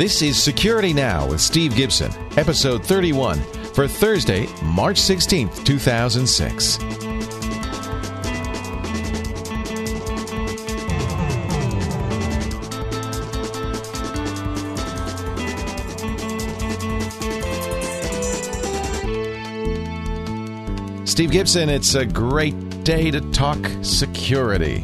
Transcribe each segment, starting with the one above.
This is Security Now with Steve Gibson, episode 31 for Thursday, March 16th, 2006. Steve Gibson, it's a great day to talk security.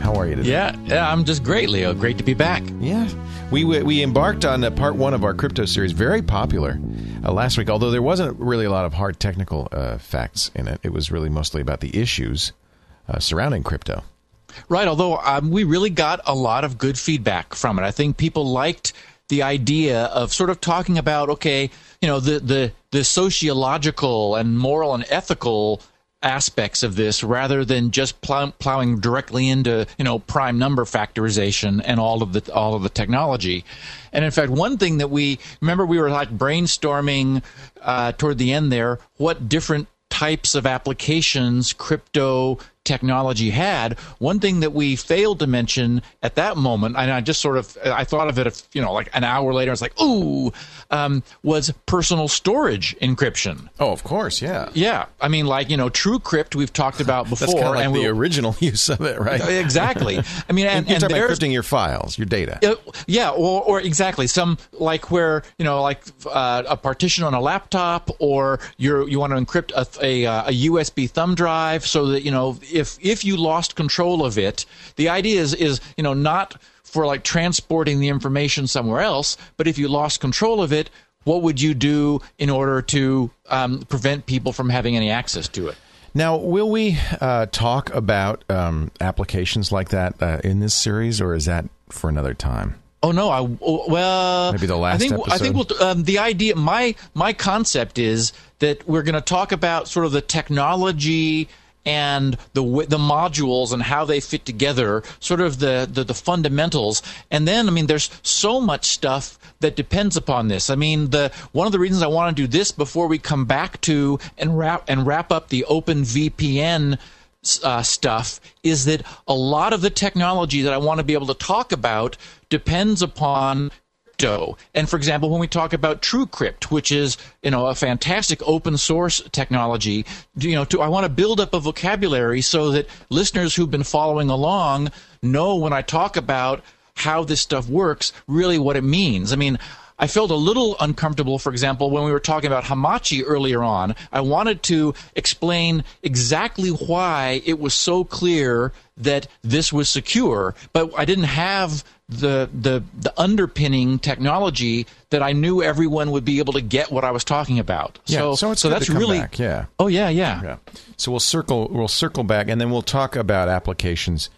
How are you today? Yeah, yeah, I'm just great, Leo. Uh, great to be back. Yeah. We, we embarked on part one of our crypto series, very popular uh, last week, although there wasn't really a lot of hard technical uh, facts in it. It was really mostly about the issues uh, surrounding crypto. Right, although um, we really got a lot of good feedback from it. I think people liked the idea of sort of talking about, okay, you know, the, the, the sociological and moral and ethical aspects of this rather than just plow, plowing directly into you know prime number factorization and all of the all of the technology. And in fact one thing that we remember we were like brainstorming uh, toward the end there what different types of applications crypto technology had. One thing that we failed to mention at that moment, and I just sort of I thought of it, you know, like an hour later. I was like, ooh, um, was personal storage encryption. Oh, of course, yeah, yeah. I mean, like you know, TrueCrypt we've talked about before, That's like and the original use of it, right? Exactly. I mean, and, you're and encrypting your files, your data. Uh, yeah, or, or exactly some like where you know, like uh, a partition on a laptop, or you you want to encrypt a, a, a USB thumb drive so that you know if if you lost control of it, the idea is is you know not for like transporting the information somewhere else, but if you lost control of it, what would you do in order to um, prevent people from having any access to it? Now, will we uh, talk about um, applications like that uh, in this series, or is that for another time? Oh no! I well maybe the last. I think episode? I think we'll, um, the idea. My my concept is that we're going to talk about sort of the technology and the the modules and how they fit together, sort of the, the, the fundamentals. And then, I mean, there's so much stuff that depends upon this. I mean, the one of the reasons I want to do this before we come back to and wrap and wrap up the Open VPN. Uh, stuff is that a lot of the technology that I want to be able to talk about depends upon crypto. And for example, when we talk about TrueCrypt, which is you know a fantastic open source technology, you know, to, I want to build up a vocabulary so that listeners who've been following along know when I talk about how this stuff works, really what it means. I mean. I felt a little uncomfortable, for example, when we were talking about Hamachi earlier on. I wanted to explain exactly why it was so clear that this was secure, but I didn't have the the the underpinning technology that I knew everyone would be able to get what I was talking about. Yeah, so, so, so that's really back, yeah. Oh yeah, yeah, yeah. So we'll circle we'll circle back and then we'll talk about applications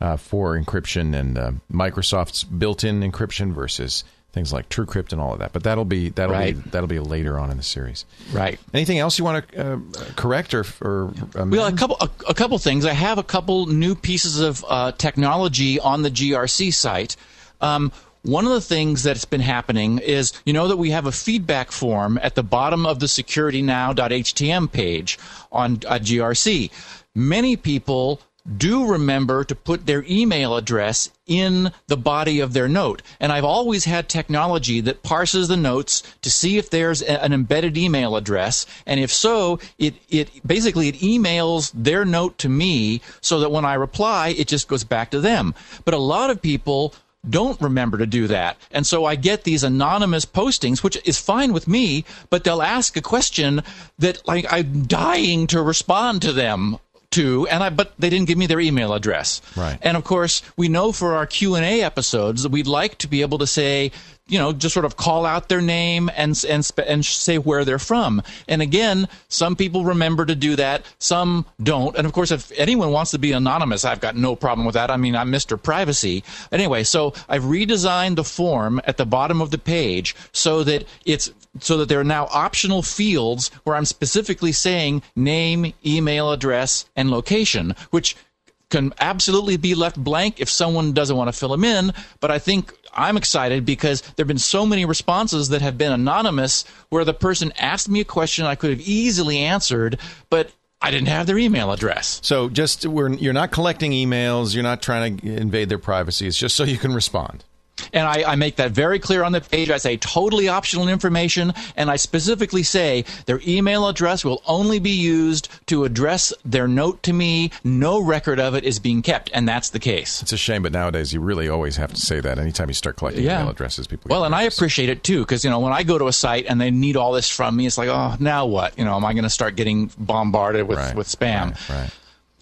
uh, for encryption and uh, Microsoft's built-in encryption versus things like TrueCrypt and all of that. But that'll be that'll right. be that'll be later on in the series. Right. Anything else you want to uh, correct or or amend? well a couple a, a, couple things. I have a couple new pieces of uh, technology on the GRC site. Um, one of the things that's been happening is you know that we have a feedback form at the bottom of the securitynow.htm page on uh, GRC. Many people do remember to put their email address in the body of their note. And I've always had technology that parses the notes to see if there's a, an embedded email address. And if so, it, it basically it emails their note to me so that when I reply, it just goes back to them. But a lot of people don't remember to do that. And so I get these anonymous postings, which is fine with me, but they'll ask a question that like I'm dying to respond to them to and I but they didn't give me their email address. Right. And of course, we know for our Q&A episodes that we'd like to be able to say, you know, just sort of call out their name and and and say where they're from. And again, some people remember to do that, some don't. And of course, if anyone wants to be anonymous, I've got no problem with that. I mean, I'm Mr. Privacy. Anyway, so I've redesigned the form at the bottom of the page so that it's so that there are now optional fields where I'm specifically saying name, email address, and location, which can absolutely be left blank if someone doesn't want to fill them in. But I think I'm excited because there have been so many responses that have been anonymous where the person asked me a question I could have easily answered, but I didn't have their email address. So just you're not collecting emails, you're not trying to invade their privacy. It's just so you can respond. And I, I, make that very clear on the page. I say totally optional information, and I specifically say their email address will only be used to address their note to me. No record of it is being kept, and that's the case. It's a shame, but nowadays you really always have to say that. Anytime you start collecting yeah. email addresses, people. Well, and I appreciate it too, because you know when I go to a site and they need all this from me, it's like, oh, now what? You know, am I going to start getting bombarded with right. with spam? Right. right.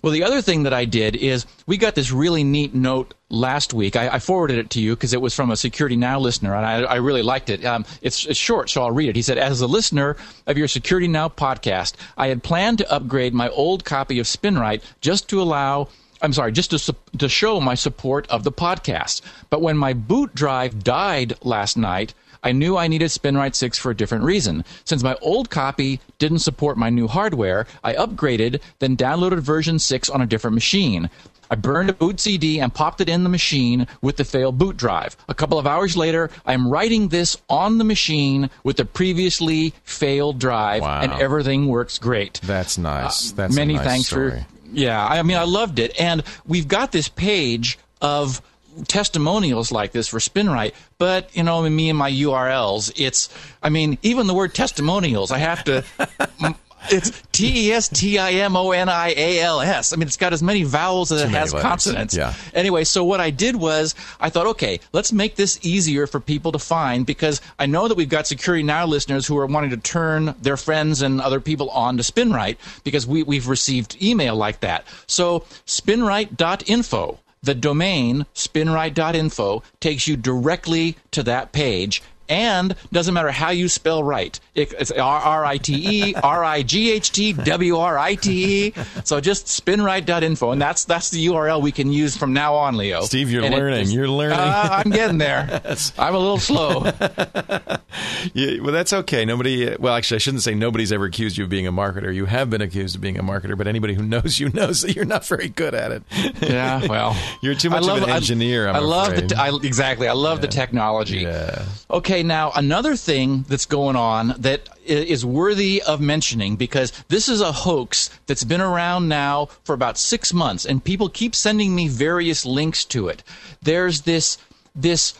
Well, the other thing that I did is we got this really neat note last week. I, I forwarded it to you because it was from a Security Now listener, and I, I really liked it. Um, it's, it's, short, so I'll read it. He said, As a listener of your Security Now podcast, I had planned to upgrade my old copy of SpinRite just to allow. I'm sorry, just to, to show my support of the podcast. But when my boot drive died last night, I knew I needed SpinRite 6 for a different reason. Since my old copy didn't support my new hardware, I upgraded, then downloaded version 6 on a different machine. I burned a boot CD and popped it in the machine with the failed boot drive. A couple of hours later, I'm writing this on the machine with the previously failed drive, wow. and everything works great. That's nice. Uh, That's many nice thanks story. for. Yeah, I mean, I loved it, and we've got this page of testimonials like this for SpinRite, but you know, me and my URLs, it's I mean, even the word testimonials, I have to it's T E S T I M O N I A L S. I mean, it's got as many vowels as Too it has letters. consonants. Yeah. Anyway, so what I did was I thought, okay, let's make this easier for people to find because I know that we've got Security Now listeners who are wanting to turn their friends and other people on to SpinRite because we, we've received email like that. So spinrite.info the domain spinrite.info takes you directly to that page and doesn't matter how you spell right. It's R R I T E, R I G H T, W R I T E. So just spinrite.info, and that's that's the URL we can use from now on, Leo. Steve, you're And learning. is- you're learning. Uh, I'm getting there. I'm a little slow. Yeah, well, that's okay. Nobody. Well, actually, I shouldn't say nobody's ever accused you of being a marketer. You have been accused of being a marketer, but anybody who knows you knows that you're not very good at it. Yeah, well, You're too much love- of an engineer. I'm I love the t- I, exactly. I love the technology. Yeah. Okay, now another thing that's going on that is worthy of mentioning because this is a hoax that's been around now for about six months, and people keep sending me various links to it. There's this this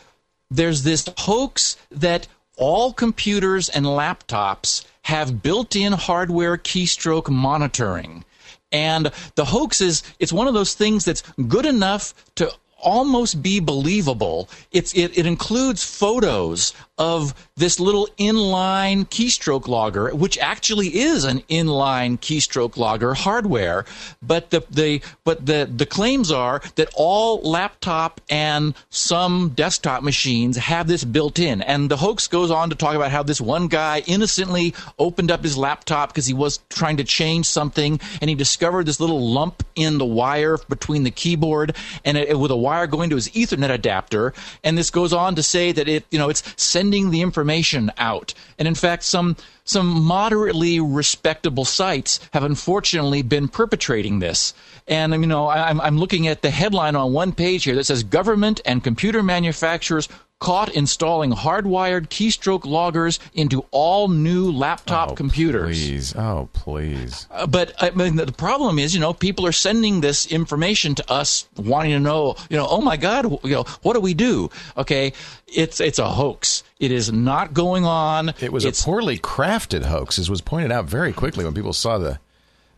there's this hoax that all computers and laptops have built-in hardware keystroke monitoring. And the hoax is it's one of those things that's good enough to almost be believable. It's it, it includes photos of this little inline keystroke logger, which actually is an inline keystroke logger hardware. But the, the but the the claims are that all laptop and some desktop machines have this built in. And the hoax goes on to talk about how this one guy innocently opened up his laptop because he was trying to change something and he discovered this little lump in the wire between the keyboard and it, with a wire going to his ethernet adapter and this goes on to say that it you know it's sending the information out. And in fact some some moderately respectable sites have unfortunately been perpetrating this. And you know I'm, I'm looking at the headline on one page here that says government and computer manufacturers caught installing hardwired keystroke loggers into all new laptop Oh, computers Please. Oh, please. uh, but I mean, the problem is, you know, people are sending this information to us, wanting to know, you know, oh my God, you know, what do we do? Okay, it's it's a hoax. It is not going on. It was it's, a poorly crafted hoax, as was pointed out very quickly when people saw the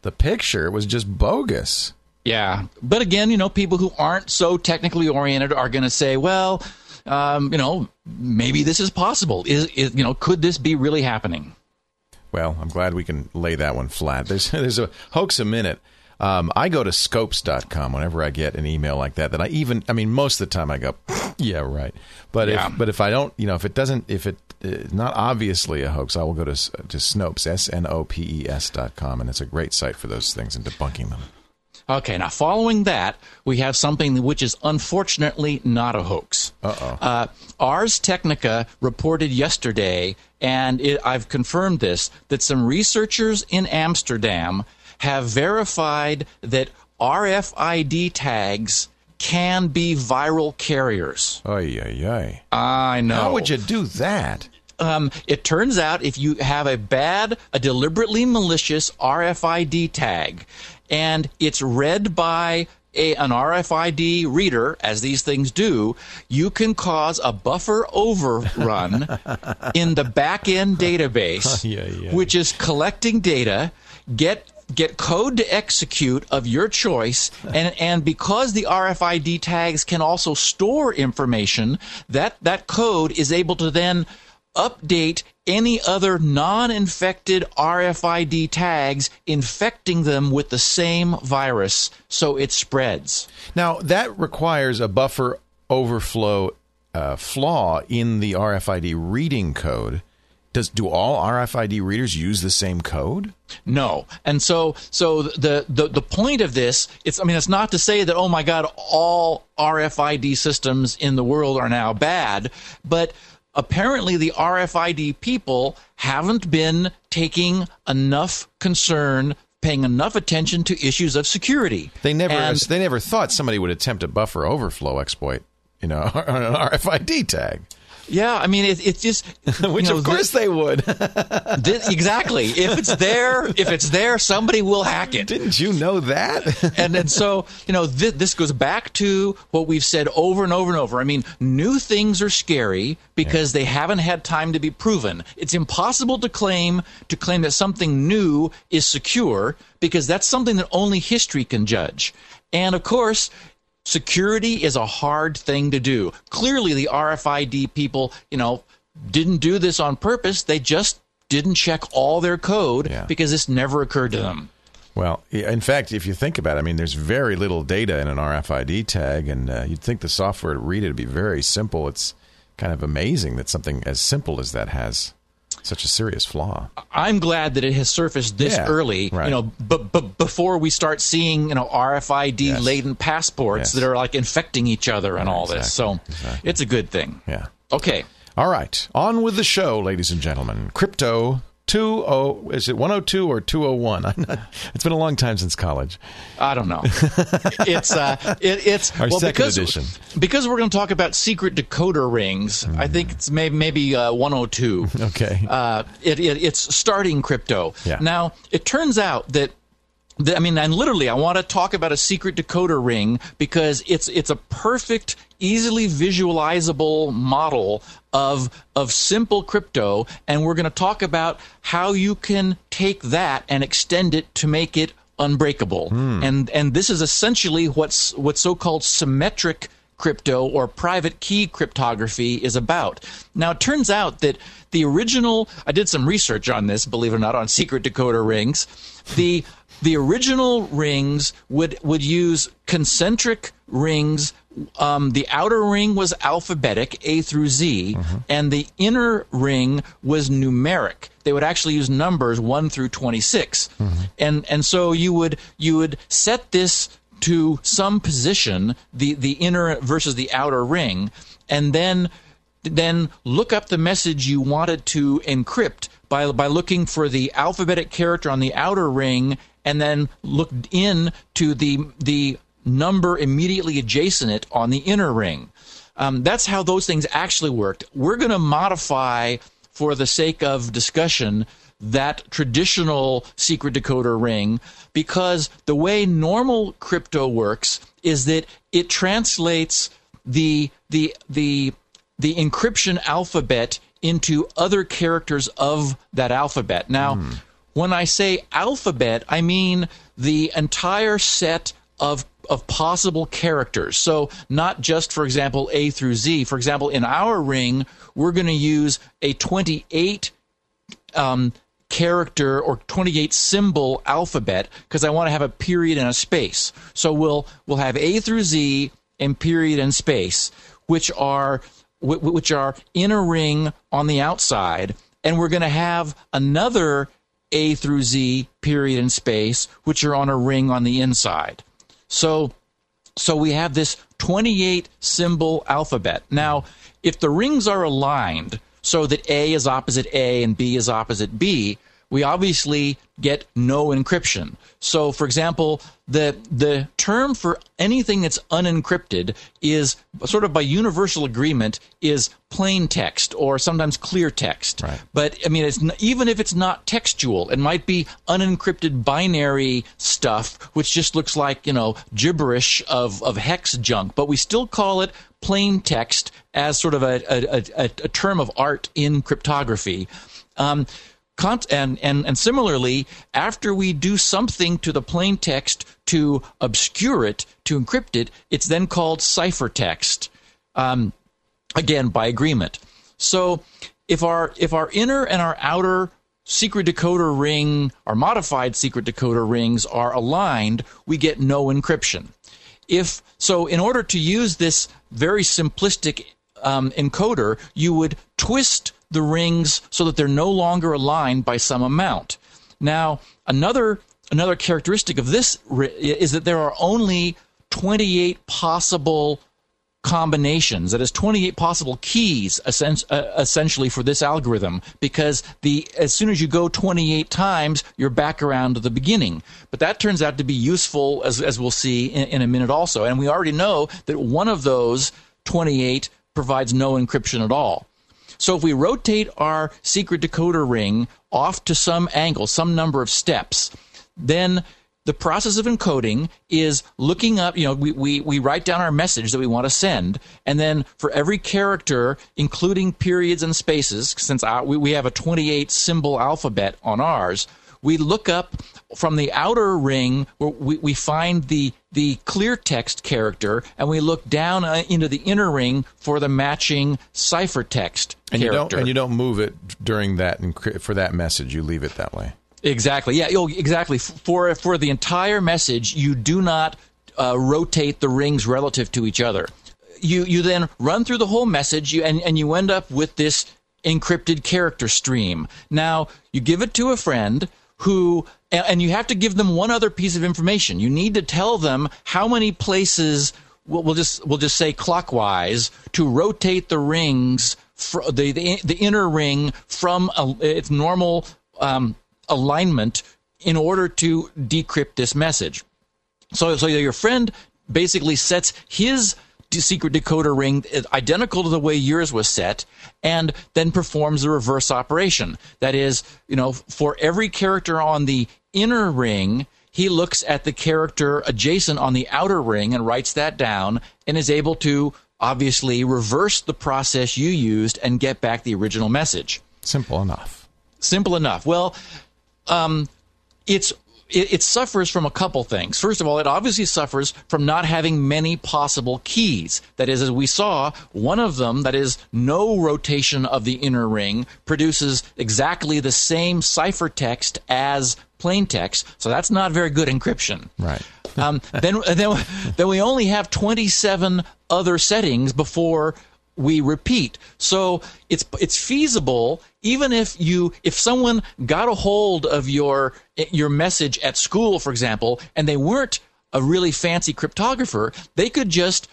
the picture. It was just bogus. yeah. But again, you know, people who aren't so technically oriented are going to say, well, um, you know, maybe this is possible. Is, is you know, could this be really happening? Well, I'm glad we can lay that one flat. There's there's a hoax a minute. Um, I go to snopes.com whenever I get an email like that. That I even, I mean, most of the time I go, yeah, right. But Yeah. if but if I don't, you know, if it doesn't, if it is not obviously a hoax, I will go to to Snopes, s n o p e s dot com, and it's a great site for those things and debunking them. Okay, now following that, we have something which is unfortunately not a hoax. Uh-oh. Uh, Ars Technica reported yesterday, and it, I've confirmed this, that some researchers in Amsterdam have verified that RFID tags can be viral carriers. Oy, oy, oy. I know. How would you do that? um, it turns out if you have a bad, a deliberately malicious RFID tag, and it's read by a, an RFID reader, as these things do, you can cause a buffer overrun in the back end database, Yeah, yeah. which is collecting data, get get code to execute of your choice and and because the RFID tags can also store information that that code is able to then update any other non-infected RFID tags infecting them with the same virus so it spreads. Now that requires a buffer overflow uh, flaw in the RFID reading code. Does do all RFID readers use the same code? No. And so so the, the the point of this it's I mean it's not to say that oh my god all RFID systems in the world are now bad, but apparently the RFID people haven't been taking enough concern paying enough attention to issues of security. They never And- they never thought somebody would attempt a buffer overflow exploit, you know, on an RFID tag. Yeah, I mean it, it's just Which know, of course they would. thi- exactly. If it's there, if it's there, somebody will hack it. Didn't you know that? and and so you know th- this goes back to what we've said over and over and over. I mean, new things are scary because they haven't had time to be proven. It's impossible to claim to claim that something new is secure because that's something that only history can judge. And of course, security is a hard thing to do. Clearly, the RFID people, you know, didn't do this on purpose. They just didn't check all their code Yeah. because this never occurred to them. Well, in fact, if you think about it, I mean, there's very little data in an RFID tag, and uh, you'd think the software to read it would be very simple. It's kind of amazing that something as simple as that has such a serious flaw. I'm glad that it has surfaced this Yeah, early. right. You know, but but before we start seeing you know RFID Yes. laden passports Yes. that are like infecting each other and all this, so exactly, exactly. it's a good thing. Yeah. Okay, All right, on with the show, ladies and gentlemen. Crypto. 20 is it 102 or two oh one? It's been a long time since college I don't know. it's uh, it, it's Our well, second because, edition. because we're going to talk about secret decoder rings. I think it's maybe maybe uh, 102. okay uh, it, it, it's starting crypto. Yeah. Now, it turns out that. I mean, and literally, I want to talk about a secret decoder ring because it's it's a perfect, easily visualizable model of of simple crypto, and we're going to talk about how you can take that and extend it to make it unbreakable. Hmm. And and this is essentially what's what's so-called symmetric crypto or private key cryptography is about. Now, it turns out that the original, I did some research on this, believe it or not, on secret decoder rings. The the original rings would would use concentric rings. Um, the outer ring was alphabetic, A through Z, and the inner ring was numeric. They would actually use numbers one through twenty and and so you would you would set this to some position, the the inner versus the outer ring, and then then look up the message you wanted to encrypt by by looking for the alphabetic character on the outer ring, and then look in to the the number immediately adjacent it on the inner ring. Um, that's how those things actually worked. We're going to modify, for the sake of discussion, that traditional secret decoder ring because the way normal crypto works is that it translates the the the the encryption alphabet into other characters of that alphabet. Now, when I say alphabet, I mean the entire set of of possible characters. So not just, for example, A through Z. For example, in our ring, we're going to use a 28 um, character or 28 symbol alphabet because I want to have a period and a space. So we'll we'll have A through Z and period and space, which are which are in a ring on the outside, and we're going to have another A through Z period and space, which are on a ring on the inside. So so we have this 28 symbol alphabet. Now, if the rings are aligned so that A is opposite A and B is opposite B, we obviously get no encryption. So, for example, the the term for anything that's unencrypted is sort of by universal agreement is plain text or sometimes clear text. Right. But I mean, it's even if it's not textual, it might be unencrypted binary stuff, which just looks like you know gibberish of of hex junk. But we still call it plain text as sort of a a, a, a term of art in cryptography. Um, and, and, and similarly, after we do something to the plain text to obscure it, to encrypt it, it's then called ciphertext. Um, again, by agreement. So if our if our inner and our outer secret decoder ring, our modified secret decoder rings are aligned, we get no encryption. If so, in order to use this very simplistic um, encoder, you would twist the rings so that they're no longer aligned by some amount. Now, another another characteristic of this is that there are only 28 possible combinations. That is 28 possible keys uh, essentially for this algorithm because the as soon as you go 28 times you're back around to the beginning. But that turns out to be useful as, as we'll see in, in a minute also. And we already know that one of those 28 provides no encryption at all so if we rotate our secret decoder ring off to some angle, some number of steps, then the process of encoding is looking up, you know, we, we, we write down our message that we want to send, and then for every character, including periods and spaces, since we, we have a 28 symbol alphabet on ours, we look up from the outer ring where we, we find the the clear text character and we look down uh, into the inner ring for the matching ciphertext and character. You don't, and you don't move it during that for that message. You leave it that way. Exactly. Yeah. exactly. For for the entire message, you do not uh, rotate the rings relative to each other. You you then run through the whole message, you, and and you end up with this encrypted character stream. Now you give it to a friend who and you have to give them one other piece of information. You need to tell them how many places we'll, just we'll just say clockwise to rotate the rings the, the, the inner ring from a, its normal um, alignment in order to decrypt this message. So so your friend basically sets his secret decoder ring identical to the way yours was set and then performs the reverse operation. That is, you know, for every character on the inner ring, he looks at the character adjacent on the outer ring and writes that down and is able to obviously reverse the process you used and get back the original message. Simple enough. Simple enough. Well, um, it's it, it, suffers from a couple things. First of all, it obviously suffers from not having many possible keys. That is, as we saw, one of them, that is, no rotation of the inner ring, produces exactly the same ciphertext as plain text. So that's not very good encryption. Right. Um, then, then, then we only have 27 other settings before we repeat. So it's it's feasible even if you if someone got a hold of your your message at school for example and they weren't a really fancy cryptographer, they could just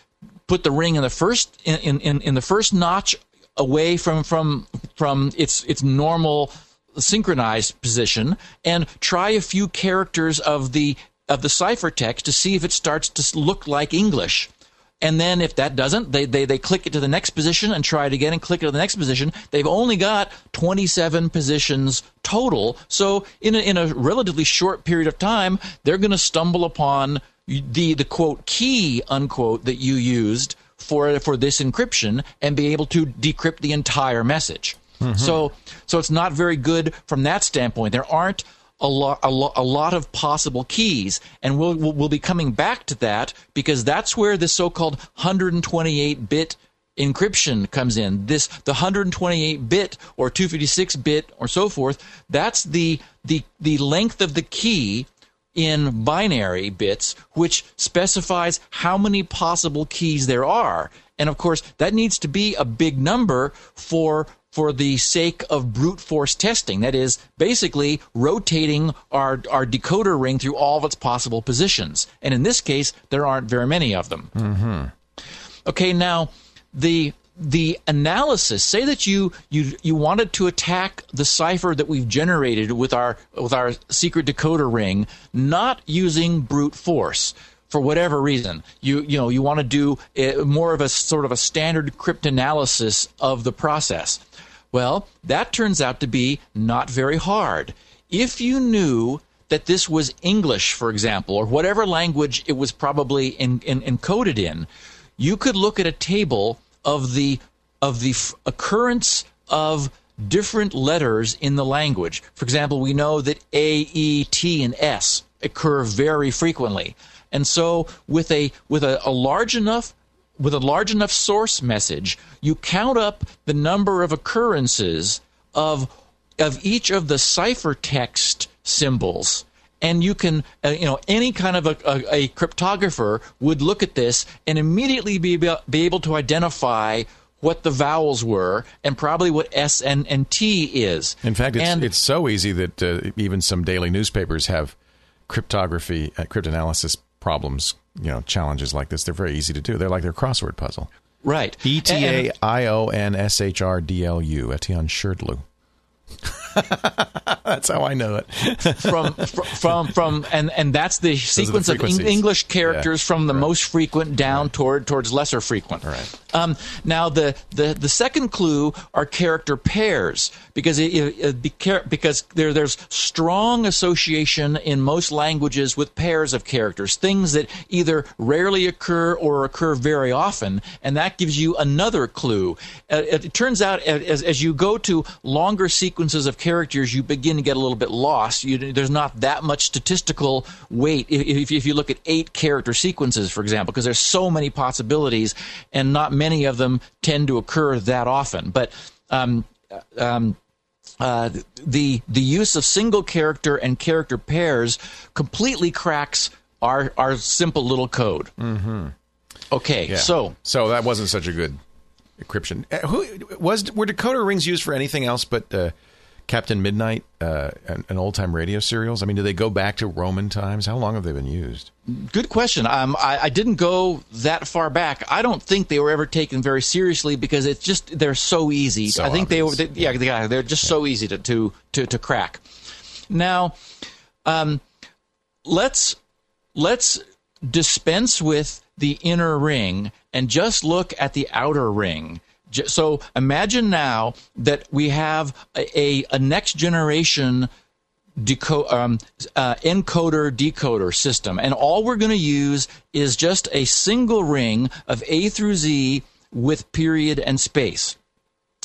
put the ring in the first in, in, in the first notch away from from from its its normal synchronized position and try a few characters of the of the ciphertext to see if it starts to look like English. And then if that doesn't, they, they, they click it to the next position and try it again and click it to the next position. They've only got 27 positions total. So in a, in a relatively short period of time, they're going to stumble upon the, the quote key unquote that you used for, for this encryption and be able to decrypt the entire message. Mm-hmm. So, so it's not very good from that standpoint. There aren't a lot, a, lo- a lot of possible keys, and we'll, we'll, we'll be coming back to that because that's where the so-called 128-bit encryption comes in. This the 128-bit or 256-bit or so forth. That's the the the length of the key in binary bits, which specifies how many possible keys there are. And of course, that needs to be a big number for for the sake of brute force testing. That is basically rotating our, our decoder ring through all of its possible positions. And in this case, there aren't very many of them. Mm-hmm. Okay, now the the analysis say that you you you wanted to attack the cipher that we've generated with our with our secret decoder ring not using brute force for whatever reason. You you know you want to do a, more of a sort of a standard cryptanalysis of the process. Well that turns out to be not very hard. If you knew that this was English, for example, or whatever language it was probably in, in, encoded in, you could look at a table of the of the f- occurrence of different letters in the language. For example, we know that A, E, T, and S occur very frequently, and so with a with a, a large enough with a large enough source message, you count up the number of occurrences of of each of the ciphertext symbols and you can uh, you know any kind of a, a, a, cryptographer would look at this and immediately be, be able to identify what the vowels were and probably what S and, and T is. In fact, it's, and, it's so easy that uh, even some daily newspapers have cryptography, uh, cryptanalysis problems, you know, challenges like this. They're very easy to do. They're like their crossword puzzle. Right. E T A I O N S H R D L U, Etaoin Shrdlu. that's how I know it. from from from and and that's the sequence of English characters yeah. from the right. most frequent down right. toward towards lesser frequent. Right. Um, now the, the the second clue are character pairs because it, it, because there there's strong association in most languages with pairs of characters, things that either rarely occur or occur very often, and that gives you another clue. Uh, it, it turns out as as you go to longer sequences of characters, you begin to get a little bit lost. You, there's not that much statistical weight if, if you look at eight character sequences, for example, because there's so many possibilities, and not many of them tend to occur that often. But um, um, uh, the the use of single character and character pairs completely cracks our our simple little code. Mm-hmm. Okay, yeah. so so that wasn't such a good encryption. Uh, who was were decoder rings used for anything else but uh, Captain Midnight uh, and, and old time radio serials? I mean, do they go back to Roman times? How long have they been used? Good question. Um, I, I, didn't go that far back. I don't think they were ever taken very seriously because it's just they're so easy. So I think obvious. they were. They, yeah, they're just yeah. so easy to, to to to crack. Now, um, let's let's dispense with the inner ring and just look at the outer ring so imagine now that we have a, a, next generation deco- um, uh, encoder decoder system, and all we're going to use is just a single ring of A through Z with period and space.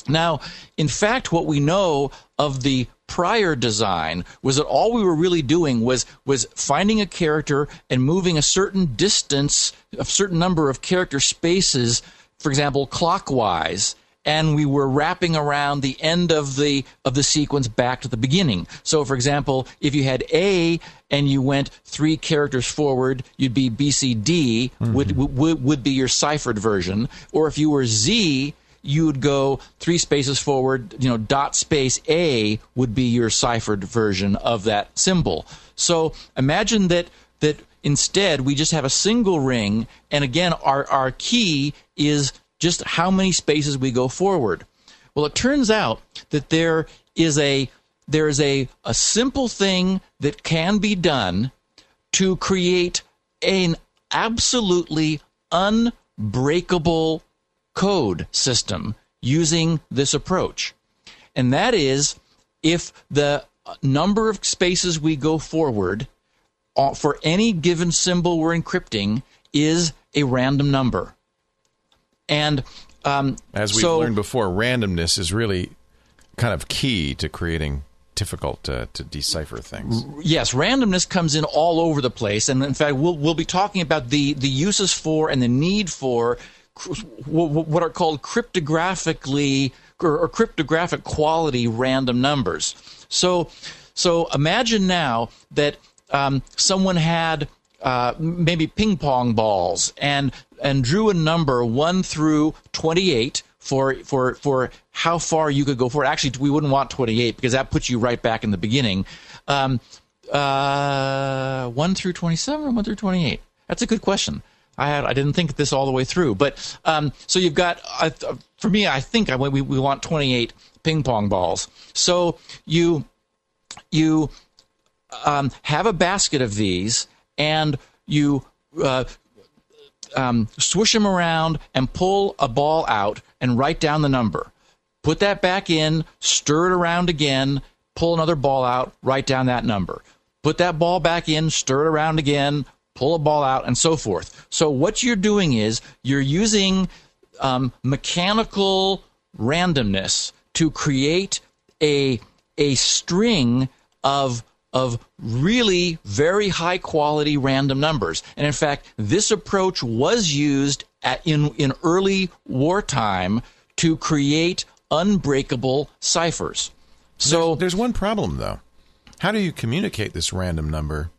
Now, in fact, what we know of the prior design was that all we were really doing was was finding a character and moving a certain distance, a certain number of character spaces for example, clockwise, and we were wrapping around the end of the of the sequence back to the beginning. So, for example, if you had A and you went three characters forward, you'd be BCD mm-hmm. would, would would be your ciphered version. Or if you were Z, you'd go three spaces forward. You know, dot space A would be your ciphered version of that symbol. So imagine that that Instead, we just have a single ring, and again, our, our key is just how many spaces we go forward. Well, it turns out that there is a there is a, a simple thing that can be done to create an absolutely unbreakable code system using this approach. And that is if the number of spaces we go forward for any given symbol we're encrypting is a random number. And um, as we've so, learned before, randomness is really kind of key to creating difficult uh, to decipher things. Yes, randomness comes in all over the place, and in fact, we'll we'll be talking about the the uses for and the need for what are called cryptographically or cryptographic quality random numbers. So, so imagine now that um, someone had uh, maybe ping pong balls and and drew a number one through twenty eight for for for how far you could go forward. Actually, we wouldn't want twenty eight because that puts you right back in the beginning. Um, uh, one through twenty seven or one through twenty eight. That's a good question. I had I didn't think this all the way through. But um, so you've got uh, for me, I think I we we want 28 ping pong balls. So you you um, have a basket of these and you uh, um, swoosh them around and pull a ball out and write down the number. Put that back in, stir it around again, pull another ball out, write down that number. Put that ball back in, stir it around again, pull a ball out, and so forth. So, what you're doing is you're using um, mechanical randomness to create a, a string of of really very high quality random numbers. And in fact, this approach was used at, in, in early wartime to create unbreakable ciphers. So there's, there's one problem though. How do you communicate this random number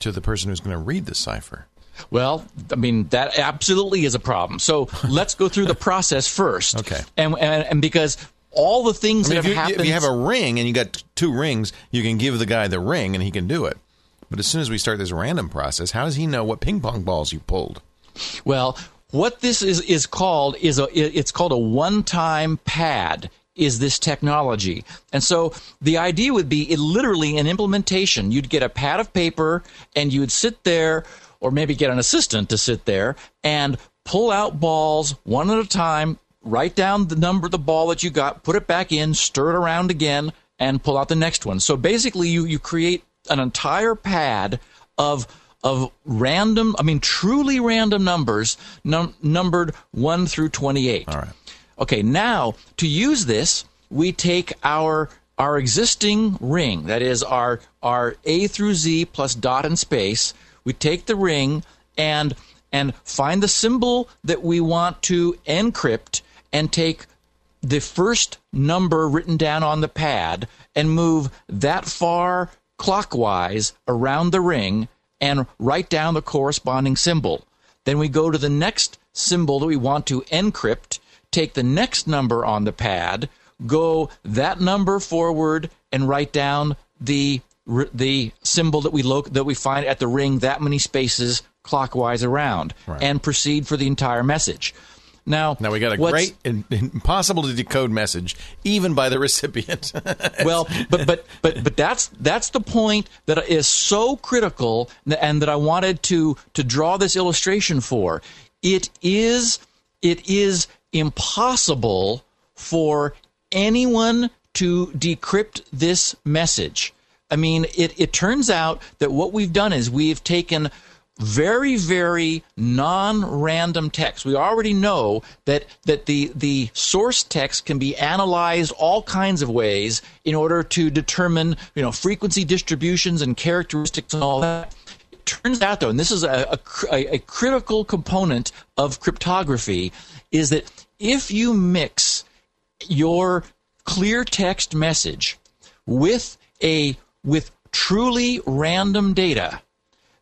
to the person who's going to read the cipher? Well, I mean that absolutely is a problem. So let's go through the process first. Okay. And and, and because all the things I mean, that if, have you, happened. if you have a ring and you got two rings, you can give the guy the ring and he can do it. But as soon as we start this random process, how does he know what ping pong balls you pulled? Well, what this is is called is a it's called a one-time pad is this technology. And so the idea would be it literally an implementation. You'd get a pad of paper and you would sit there or maybe get an assistant to sit there and pull out balls one at a time, write down the number of the ball that you got, put it back in, stir it around again, and pull out the next one. So basically you, you create an entire pad of of random, I mean, truly random numbers num- numbered 1 through 28. All right. Okay, now to use this, we take our our existing ring, that is our our A through Z plus dot and space. We take the ring and and find the symbol that we want to encrypt and take the first number written down on the pad and move that far clockwise around the ring and write down the corresponding symbol. Then we go to the next symbol that we want to encrypt, take the next number on the pad, go that number forward and write down the the symbol that we lo- that we find at the ring that many spaces clockwise around Right. and proceed for the entire message. Now, Now we got a great and impossible to decode message, even by the recipient. well, but but but but that's that's the point that is so critical, and that I wanted to to draw this illustration for. It is it is impossible for anyone to decrypt this message. I mean, it, it turns out that what we've done is we've taken very, very non-random text. We already know that that the the source text can be analyzed all kinds of ways in order to determine you know frequency distributions and characteristics and all that. It turns out though, and this is a, a, a, critical component of cryptography, is that if you mix your clear text message with a with truly random data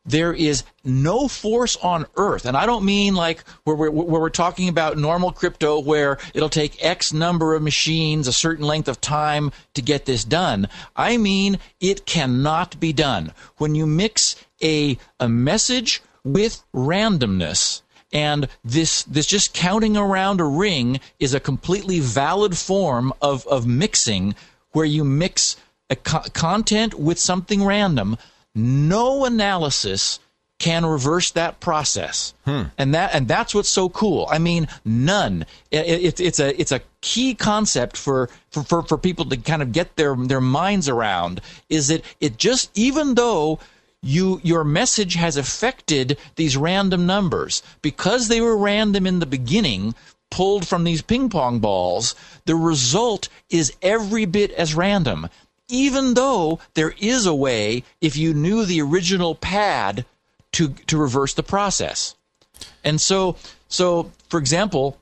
there is no force on earth and i don't mean like where we're, where we're talking about normal crypto where it'll take x number of machines a certain length of time to get this done. I mean it cannot be done. When you mix a a message with randomness and this this just counting around a ring is a completely valid form of of mixing where you mix a co- content with something random no analysis can reverse that process. Hmm. And that and that's what's so cool. I mean none. It, it, it's a it's a key concept for, for for for people to kind of get their their minds around is that it just even though you your message has affected these random numbers because they were random in the beginning pulled from these ping pong balls the result is every bit as random even though there is a way if you knew the original pad to to reverse the process and so so for example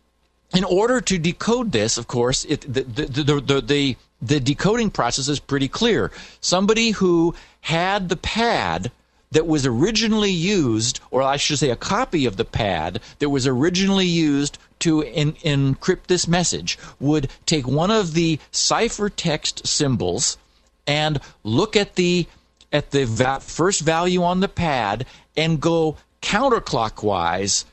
in order to decode this, of course, it, the, the, the, the, the, decoding process is pretty clear. Somebody who had the pad that was originally used, or I should say a copy of the pad that was originally used to en- encrypt this message, would take one of the ciphertext symbols and look at the at the va- first value on the pad and go counterclockwise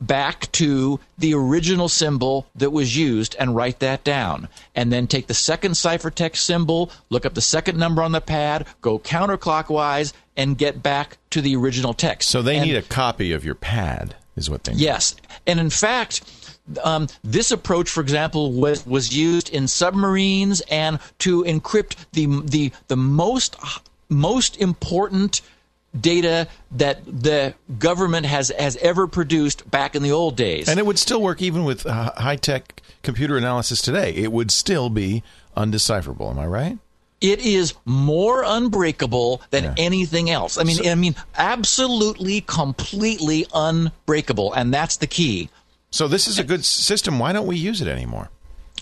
back to the original symbol that was used and write that down. And then take the second ciphertext symbol, look up the second number on the pad, go counterclockwise, and get back to the original text. So they And- need a copy of your pad, is what they need. Yes, and in fact, um, this approach, for example, was was used in submarines and to encrypt the the the most most important data that the government has has ever produced back in the old days. And it would still work even with uh, high tech computer analysis today. It would still be undecipherable. Am I right? it is more unbreakable than Yeah. anything else. I mean, I mean, absolutely, completely unbreakable, and that's the key. So this is a good system. Why don't we use it anymore?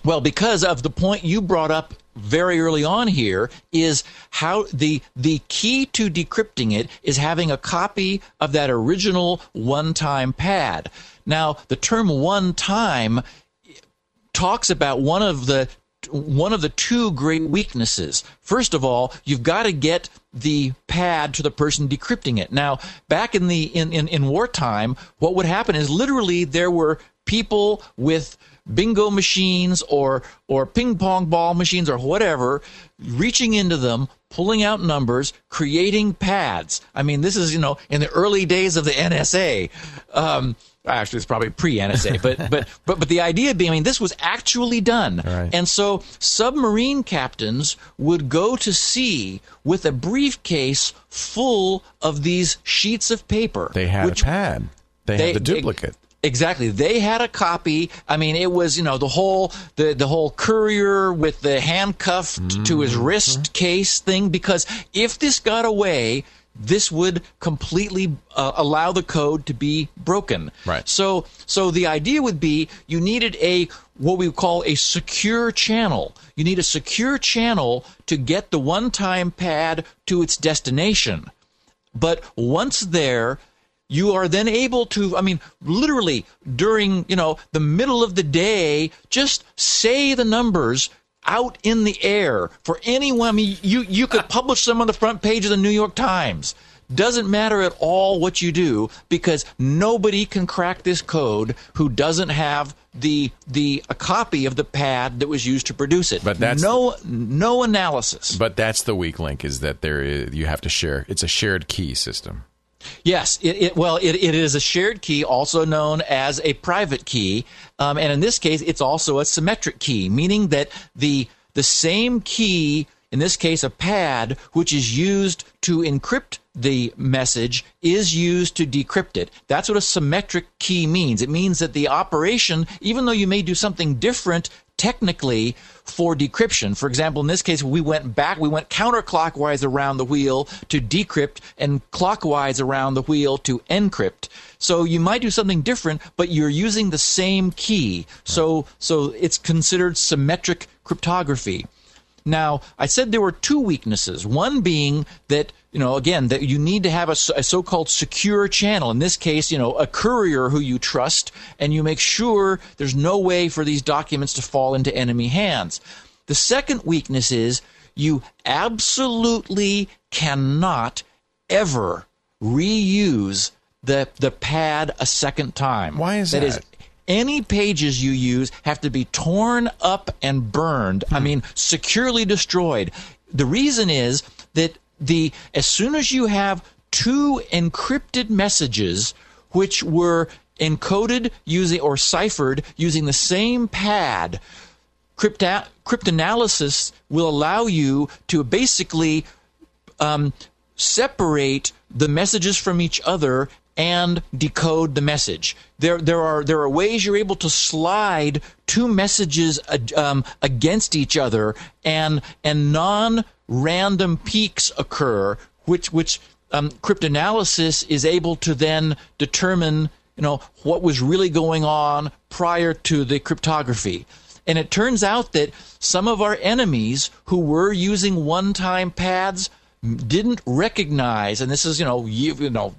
Well, because of the point you brought up very early on here is how the the key to decrypting it is having a copy of that original one-time pad. Now, the term one time talks about one of the one of the two great weaknesses. First of all, you've got to get the pad to the person decrypting it. Now, back in the in, in, in wartime, what would happen is literally there were people with bingo machines or or ping pong ball machines or whatever reaching into them pulling out numbers creating pads i mean this is you know in the early days of the nsa um, actually it's probably pre-nsa but but but but the idea being i mean this was actually done Right. and so submarine captains would go to sea with a briefcase full of these sheets of paper They had which a pad. They, they- had the duplicate. Exactly. They had a copy. I mean, it was you know the whole the the whole courier with the handcuffed mm-hmm. to his wrist case thing. Because if this got away, this would completely uh, allow the code to be broken. Right. So so the idea would be you needed a what we call a secure channel. You need a secure channel to get the one-time pad to its destination. But once there, you are then able to, I mean, literally during, you know, the middle of the day, just say the numbers out in the air for anyone. I mean, you, you could uh. publish them on the front page of the New York Times. Doesn't matter at all what you do because nobody can crack this code who doesn't have the the a copy of the pad that was used to produce it. But that's- no no analysis. But that's the weak link is that there is, you have to share. It's a shared key system. Yes, it, it well, it, it is a shared key, also known as a private key, um, and in this case, it's also a symmetric key, meaning that the the same key, in this case, a pad, which is used to encrypt the message, is used to decrypt it. That's what a symmetric key means. It means that the operation, even though you may do something different technically for decryption. For example, in this case, we went back, we went counterclockwise around the wheel to decrypt and clockwise around the wheel to encrypt. So you might do something different, but you're using the same key. So, so it's considered symmetric cryptography. Now, I said there were two weaknesses. One being that, you know, again, that you need to have a so-called secure channel. In this case, you know, a courier who you trust, and you make sure there's no way for these documents to fall into enemy hands. The second weakness is you absolutely cannot ever reuse the the pad a second time. Why is That is, that? Any pages you use have to be torn up and burned. I mean, securely destroyed. The reason is that the as soon as you have two encrypted messages which were encoded using or ciphered using the same pad, crypta- cryptanalysis will allow you to basically um, separate the messages from each other and decode the message. There, there are there are ways you're able to slide two messages uh, um, against each other, and and non-random peaks occur, which which um, cryptanalysis is able to then determine, you know, what was really going on prior to the cryptography. And it turns out that some of our enemies who were using one-time pads didn't recognize, and this is you know you, you know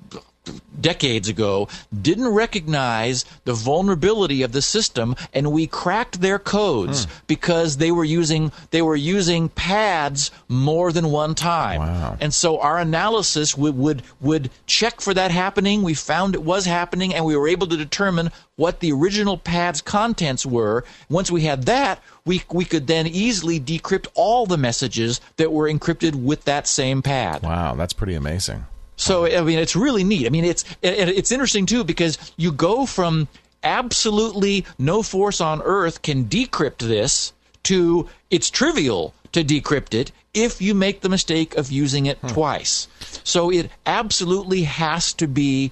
decades ago didn't recognize the vulnerability of the system and we cracked their codes Hmm. because they were using they were using pads more than one time Wow. and so our analysis would, would would check for that happening we found it was happening and we were able to determine what the original pad's contents were once we had that we we could then easily decrypt all the messages that were encrypted with that same pad Wow, that's pretty amazing. So I mean, it's really neat. I mean, it's it's interesting too because you go from absolutely no force on earth can decrypt this to it's trivial to decrypt it if you make the mistake of using it twice. So it absolutely has to be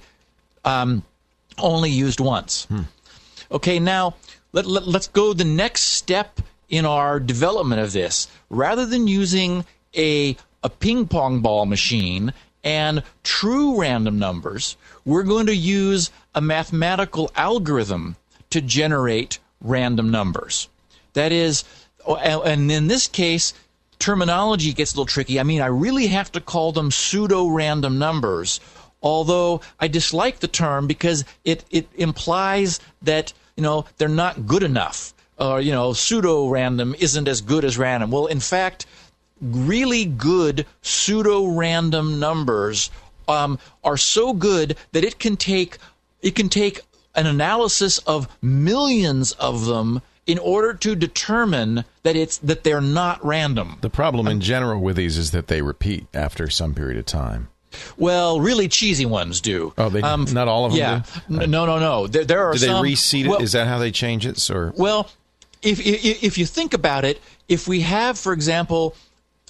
um, only used once. Okay, now let, let, let's go the next step in our development of this. Rather than using a, a ping pong ball machine and true random numbers, we're going to use a mathematical algorithm to generate random numbers. That is, and in this case, terminology gets a little tricky. I mean, I really have to call them pseudo random numbers, although I dislike the term because it, it implies that, you know, they're not good enough. Or, you know, pseudo random isn't as good as random. Well, in fact, really good pseudo random numbers um, are so good that it can take it can take an analysis of millions of them in order to determine that it's that they're not random. The problem in general with these is that they repeat after some period of time. Well, really cheesy ones do. Oh, they not all of them. Yeah, do? No, no, no. There, there are Do they some. reseed it? well, Is that how they change it? Or Well, if, if if you think about it, if we have, for example,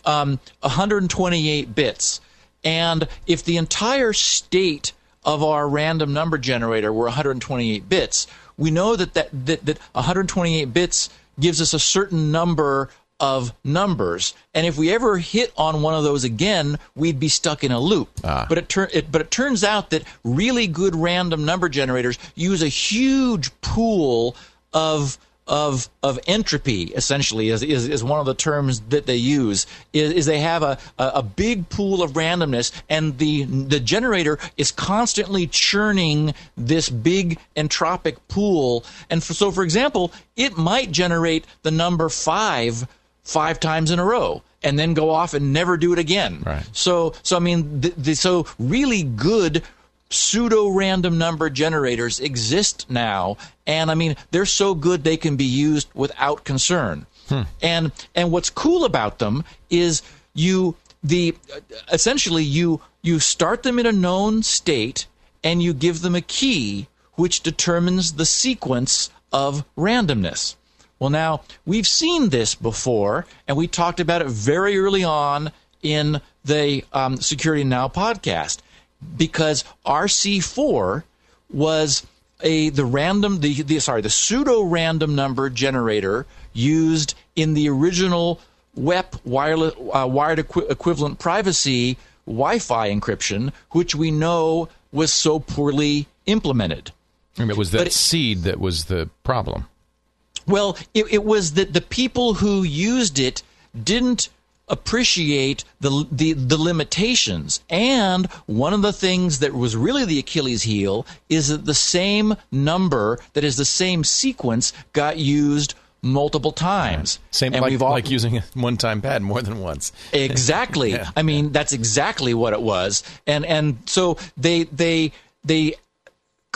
um, 128 bits, and if the entire state of our random number generator were 128 bits, we know that that, that, that 128 bits gives us a certain number of numbers, and if we ever hit on one of those again, we'd be stuck in a loop. But it, tur- it but it turns out that really good random number generators use a huge pool of of of entropy essentially is, is, is one of the terms that they use is, is they have a, a, a big pool of randomness and the the generator is constantly churning this big entropic pool and for, so for example it might generate the number five five times in a row and then go off and never do it again Right. so so i mean the, the, so really good pseudo random number generators exist now and i mean they're so good they can be used without concern. And and what's cool about them is you the essentially you you start them in a known state and you give them a key which determines the sequence of randomness. Well now we've seen this before and we talked about it very early on in the um, security now podcast because RC4 was a the random the, the sorry the pseudo random number generator used in the original WEP wireless uh, wired equi- equivalent privacy Wi-Fi encryption, which we know was so poorly implemented. It was that it- seed that was the problem. Well, it, it was that the people who used it didn't appreciate the, the the limitations. And one of the things that was really the Achilles heel is that the same number, that is the same sequence, got used multiple times. Same and like, we've all, like using a one-time pad more than once. Exactly. I mean, that's exactly what it was. And and so they they they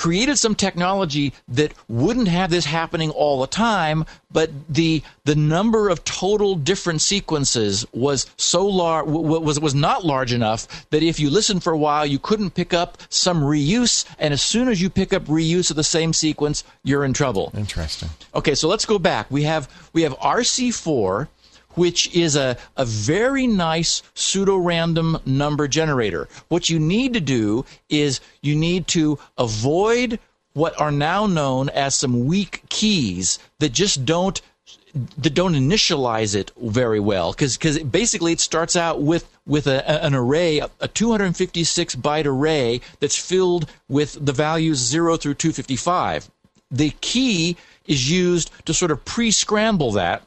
created some technology that wouldn't have this happening all the time, but the the number of total different sequences was so large was was not large enough that if you listened for a while, you couldn't pick up some reuse, and as soon as you pick up reuse of the same sequence, you're in trouble. Interesting. Okay, so let's go back. We have we have RC4, which is a, a very nice pseudo random number generator. What you need to do is you need to avoid what are now known as some weak keys that just don't that don't initialize it very well because because basically it starts out with with a, an array a 256 byte array that's filled with the values 0 through 255 the key is used to sort of pre-scramble that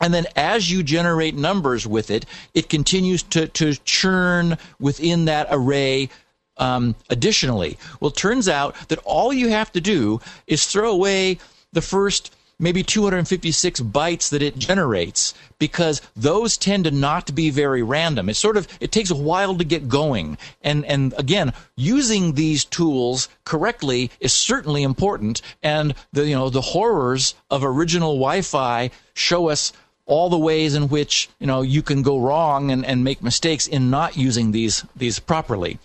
and then as you generate numbers with it, it continues to, to churn within that array um, additionally. Well, it turns out that all you have to do is throw away the first maybe 256 bytes that it generates because those tend to not be very random. It sort of it takes a while to get going. And and again, using these tools correctly is certainly important and the you know the horrors of original Wi-Fi show us all the ways in which you know you can go wrong and, and make mistakes in not using these these properly.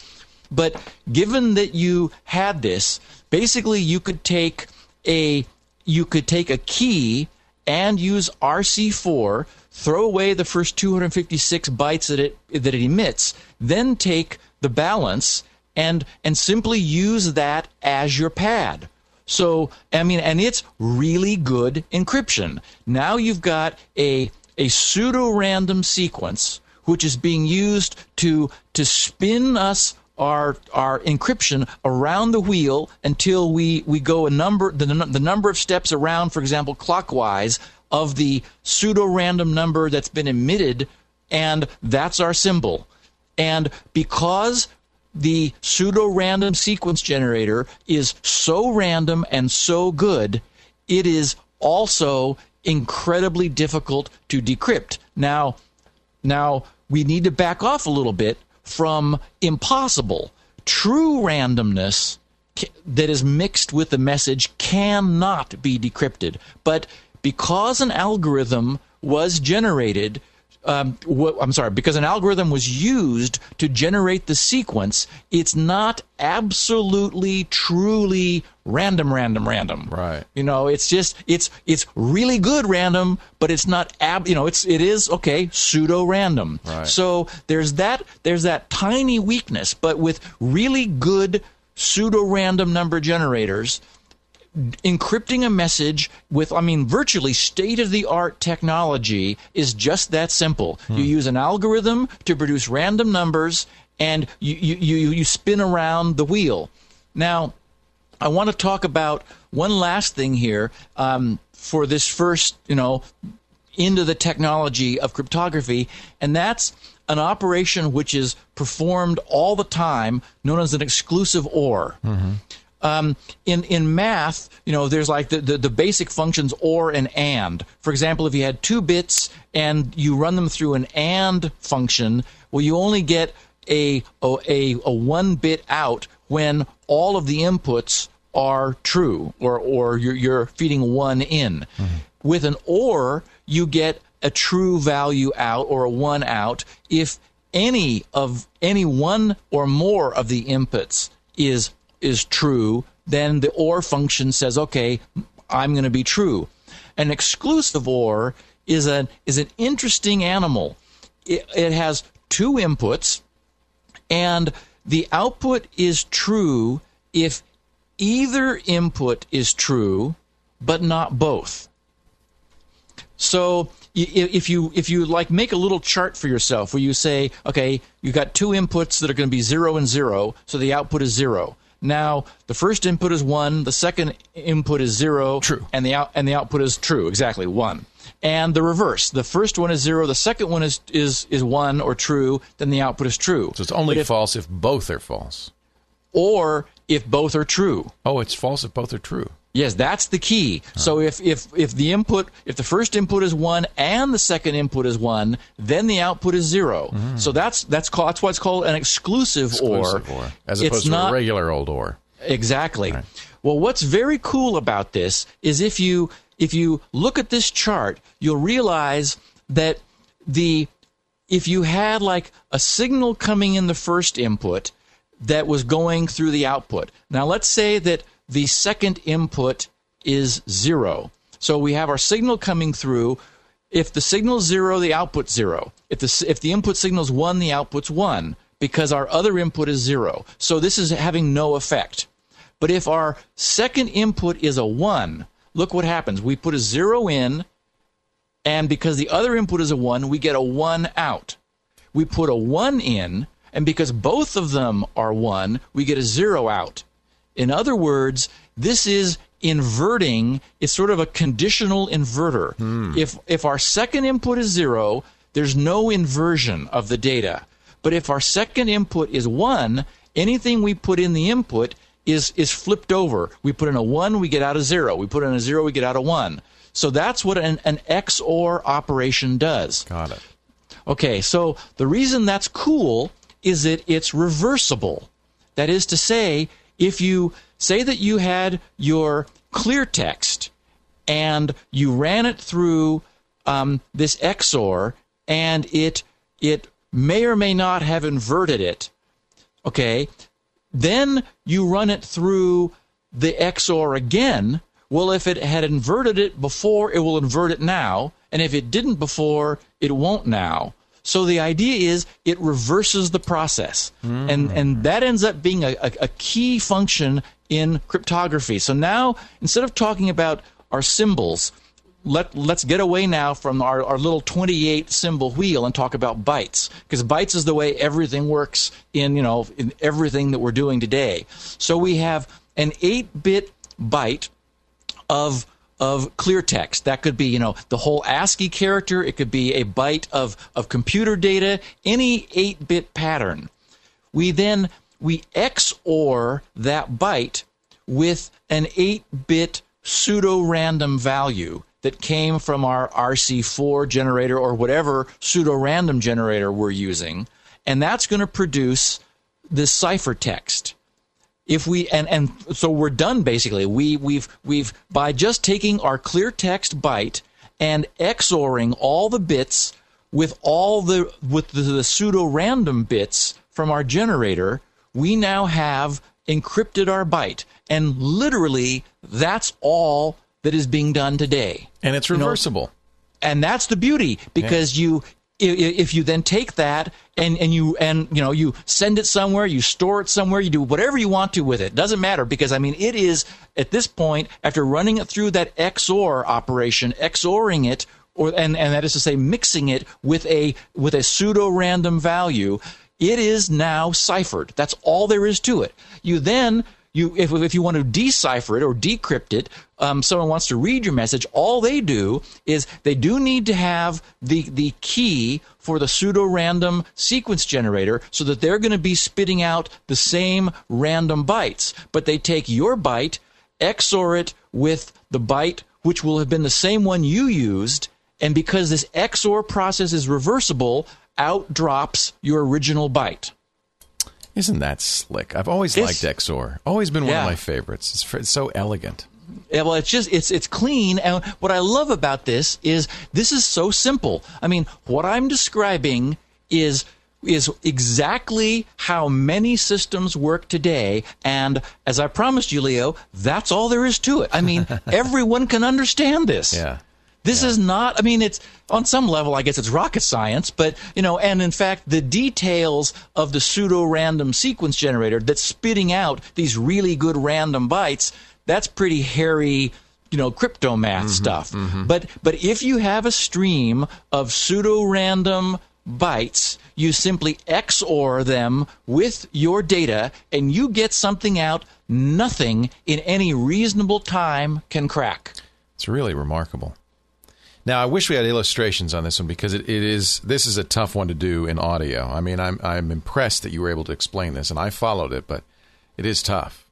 But given that you had this, basically you could take a you could take a key and use RC4, throw away the first 256 bytes that it that it emits, then take the balance and and simply use that as your pad. So I mean, and it's really good encryption. Now you've got a a pseudo random sequence which is being used to to spin us our our encryption around the wheel until we we go a number the, the number of steps around for example clockwise of the pseudo random number that's been emitted and that's our symbol and because the pseudo random sequence generator is so random and so good it is also incredibly difficult to decrypt now now we need to back off a little bit from impossible. True randomness that is mixed with the message cannot be decrypted. But because an algorithm was generated um, wh- I'm sorry, because an algorithm was used to generate the sequence, it's not absolutely, truly random, random, random. Right. You know, it's just it's it's really good random, but it's not ab. You know, it's it is okay pseudo random. Right. So there's that there's that tiny weakness, but with really good pseudo random number generators encrypting a message with, I mean, virtually state of the art technology is just that simple. Hmm. You use an algorithm to produce random numbers and you, you, you, you spin around the wheel. Now, I want to talk about one last thing here um, for this first, you know, into the technology of cryptography, and that's an operation which is performed all the time, known as an exclusive OR. Mm-hmm. Um, in in math, you know, there's like the, the, the, basic functions or and and. For example, if you had two bits and you run them through an and function, well, you only get a a, a one bit out when all of the inputs are true, or or you're, you're feeding one in. Mm-hmm. With an or, you get a true value out or a one out if any of any one or more of the inputs is is true, then the OR function says, okay, I'm going to be true. An exclusive OR is an is an interesting animal. It, it has two inputs, and the output is true if either input is true, but not both. So if you if you like make a little chart for yourself where you say, okay, you've got two inputs that are going to be zero and zero, so the output is zero. Now the first input is one, the second input is zero, true, and the out and the output is true, exactly one. And the reverse, the first one is zero, the second one is is is one or true, then the output is true. So it's only if, false if both are false, or if both are true. Oh, it's false if both are true. Yes, that's the key. Huh. So if, if if the input if the first input is one and the second input is one, then the output is 0 mm. So that's that's called that's why it's called an exclusive, exclusive or, or, as opposed it's to not, a regular old or. Exactly. Right. Well, what's very cool about this is if you if you look at this chart, you'll realize that the if you had like a signal coming in the first input that was going through the output. Now let's say that the second input is zero. So we have our signal coming through. If the signal is zero, the output's zero. If the, if the input signal is one, the output's one because our other input is zero. So this is having no effect. But if our second input is a one, look what happens. We put a zero in, and because the other input is a one, we get a one out. We put a one in, and because both of them are one, we get a zero out. In other words, this is inverting. It's sort of a conditional inverter. Hmm. If if our second input is zero, there's no inversion of the data. But if our second input is one anything we put in the input is is flipped over. We put in a one, we get out a zero. We put in a zero, we get out a one. So that's what an, an XOR operation does. Got it. Okay, so the reason that's cool is that it's reversible. That is to say, if you say that you had your clear text and you ran it through um, this XOR and it it may or may not have inverted it, okay, then you run it through the XOR again. Well, if it had inverted it before, it will invert it now. And if it didn't before, it won't now. So the idea is it reverses the process. Mm. And, and that ends up being a, a, a key function in cryptography. So now, instead of talking about our symbols, let let's get away now from our, our little 28 symbol wheel and talk about bytes because bytes is the way everything works in you know in everything that we're doing today so we have an 8-bit byte of of clear text. That could be you know the whole ascii character. It could be a byte of of computer data any 8-bit pattern. We then we xor that byte with an 8-bit pseudo random value that came from our RC4 generator or whatever pseudo random generator we're using, and that's going to produce this ciphertext. If we and and so we're done basically. We we've we've by just taking our clear text byte and XORing all the bits with all the with the, the pseudo random bits from our generator, we now have encrypted our byte. And literally, that's all that is being done today. And it's reversible. You know, and that's the beauty because yeah. you if you then take that and, and you and you know you send it somewhere, you store it somewhere, you do whatever you want to with it. Doesn't matter because I mean it is at this point after running it through that XOR operation, XORing it or and, and that is to say mixing it with a with a pseudo random value, it is now ciphered. That's all there is to it. You then you if, if you want to decipher it or decrypt it um, someone wants to read your message all they do is they do need to have the the key for the pseudo random sequence generator so that they're going to be spitting out the same random bytes but they take your byte xor it with the byte which will have been the same one you used and because this xor process is reversible out drops your original byte isn't that slick? I've always it's, liked XOR. Always been one yeah. of my favorites. It's, it's so elegant. Yeah, well, it's just it's it's clean, and what I love about this is this is so simple. I mean, what I'm describing is is exactly how many systems work today. And as I promised you, Leo, that's all there is to it. I mean, everyone can understand this. Yeah. This yeah. is not, I mean, it's on some level, I guess it's rocket science, but, you know, and in fact, the details of the pseudo random sequence generator that's spitting out these really good random bytes, that's pretty hairy, you know, crypto math mm-hmm, stuff. Mm-hmm. But, but if you have a stream of pseudo random bytes, you simply XOR them with your data and you get something out nothing in any reasonable time can crack. It's really remarkable. Now, I wish we had illustrations on this one because it, it is this is a tough one to do in audio. I mean, I'm I'm impressed that you were able to explain this, and I followed it, but it is tough.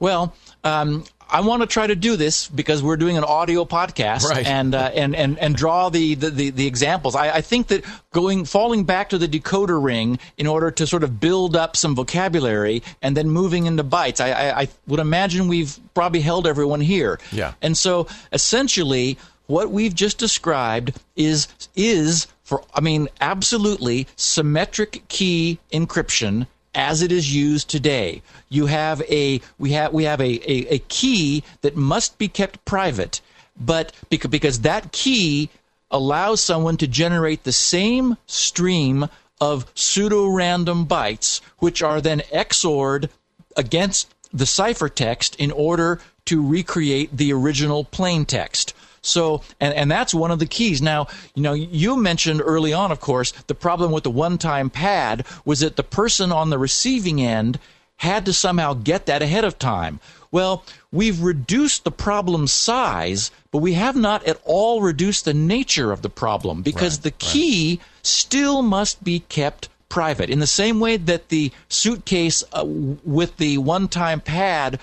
Well, um, I want to try to do this because we're doing an audio podcast right. and, uh, and and and draw the the, the, the examples. I, I, think that going falling back to the decoder ring in order to sort of build up some vocabulary and then moving into bytes. I, I, I would imagine we've probably held everyone here. Yeah. And so essentially what we've just described is is for I mean absolutely symmetric key encryption as it is used today. You have a we have we have a, a, a key that must be kept private, but because, because that key allows someone to generate the same stream of pseudo random bytes, which are then XORed against the ciphertext in order to recreate the original plain text. So, and, and that's one of the keys. Now, you know, you mentioned early on, of course, the problem with the one time pad was that the person on the receiving end had to somehow get that ahead of time. Well, we've reduced the problem size, but we have not at all reduced the nature of the problem because right, the key right. still must be kept private. In the same way that the suitcase uh, with the one-time pad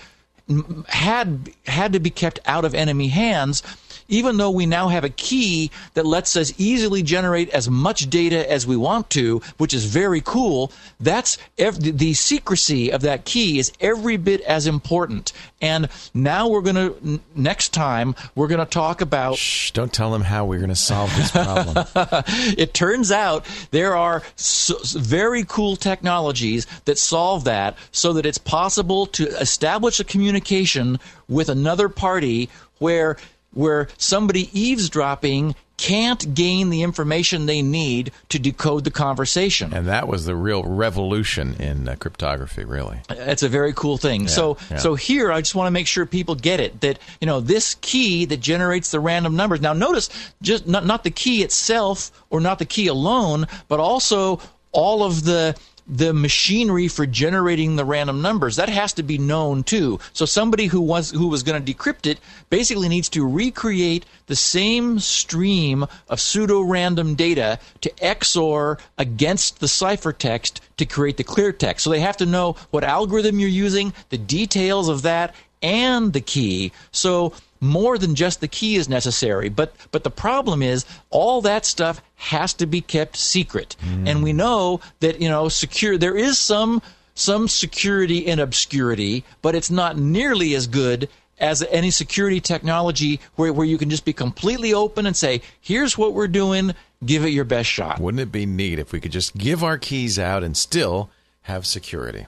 had had to be kept out of enemy hands even though we now have a key that lets us easily generate as much data as we want to, which is very cool, that's ev- the secrecy of that key is every bit as important. And now we're going to, next time, we're going to talk about. Shh, don't tell them how we're going to solve this problem. it turns out there are so, very cool technologies that solve that so that it's possible to establish a communication with another party where where somebody eavesdropping can't gain the information they need to decode the conversation. And that was the real revolution in uh, cryptography, really. It's a very cool thing. Yeah, so yeah. so here I just want to make sure people get it that you know this key that generates the random numbers. Now notice just not not the key itself or not the key alone, but also all of the the machinery for generating the random numbers. That has to be known too. So somebody who was who was going to decrypt it basically needs to recreate the same stream of pseudo random data to XOR against the ciphertext to create the clear text. So they have to know what algorithm you're using the details of that and the key. So more than just the key is necessary. But but the problem is all that stuff has to be kept secret. Mm. And we know that you know secure there is some some security in obscurity, but it's not nearly as good as any security technology where, where you can just be completely open and say, here's what we're doing, give it your best shot. Wouldn't it be neat if we could just give our keys out and still have security?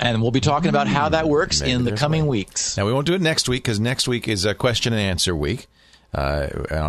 And we'll be talking about how that works Maybe in the coming weeks. Now, we won't do it next week because next week is a question and answer week. Uh,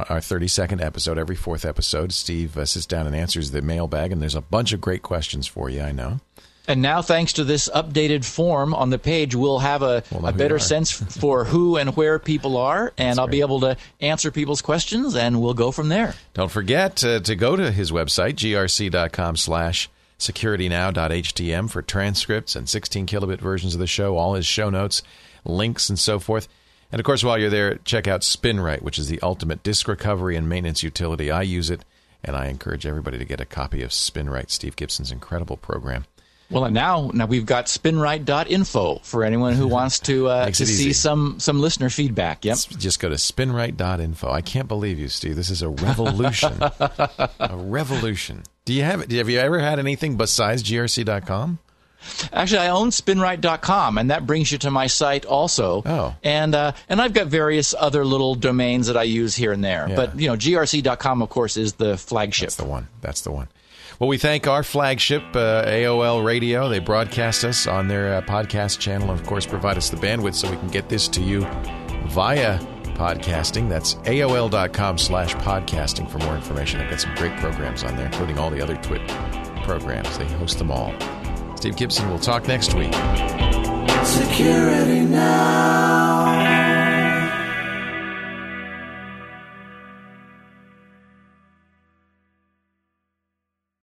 our 30 second episode, every fourth episode, Steve uh, sits down and answers the mailbag, and there's a bunch of great questions for you, I know. And now, thanks to this updated form on the page, we'll have a, we'll a better sense for who and where people are, and That's I'll great. be able to answer people's questions, and we'll go from there. Don't forget uh, to go to his website, grc.com slash securitynow.htm for transcripts and 16 kilobit versions of the show, all his show notes, links, and so forth. And of course, while you're there, check out SpinRite, which is the ultimate disk recovery and maintenance utility. I use it, and I encourage everybody to get a copy of SpinRite, Steve Gibson's incredible program. Well, and now now we've got spinrite.info for anyone who wants to uh, to see some some listener feedback. Yep. Just go to spinrite.info. I can't believe you, Steve. This is a revolution. a revolution. Do you have have you ever had anything besides grc.com? Actually, I own spinrite.com, and that brings you to my site also. Oh. And uh, and I've got various other little domains that I use here and there. Yeah. But you know, grc.com, of course, is the flagship. That's the one. That's the one. Well, we thank our flagship, uh, AOL Radio. They broadcast us on their uh, podcast channel and, of course, provide us the bandwidth so we can get this to you via podcasting. That's AOL.com slash podcasting for more information. I've got some great programs on there, including all the other TWIT programs. They host them all. Steve Gibson, we'll talk next week. Security now.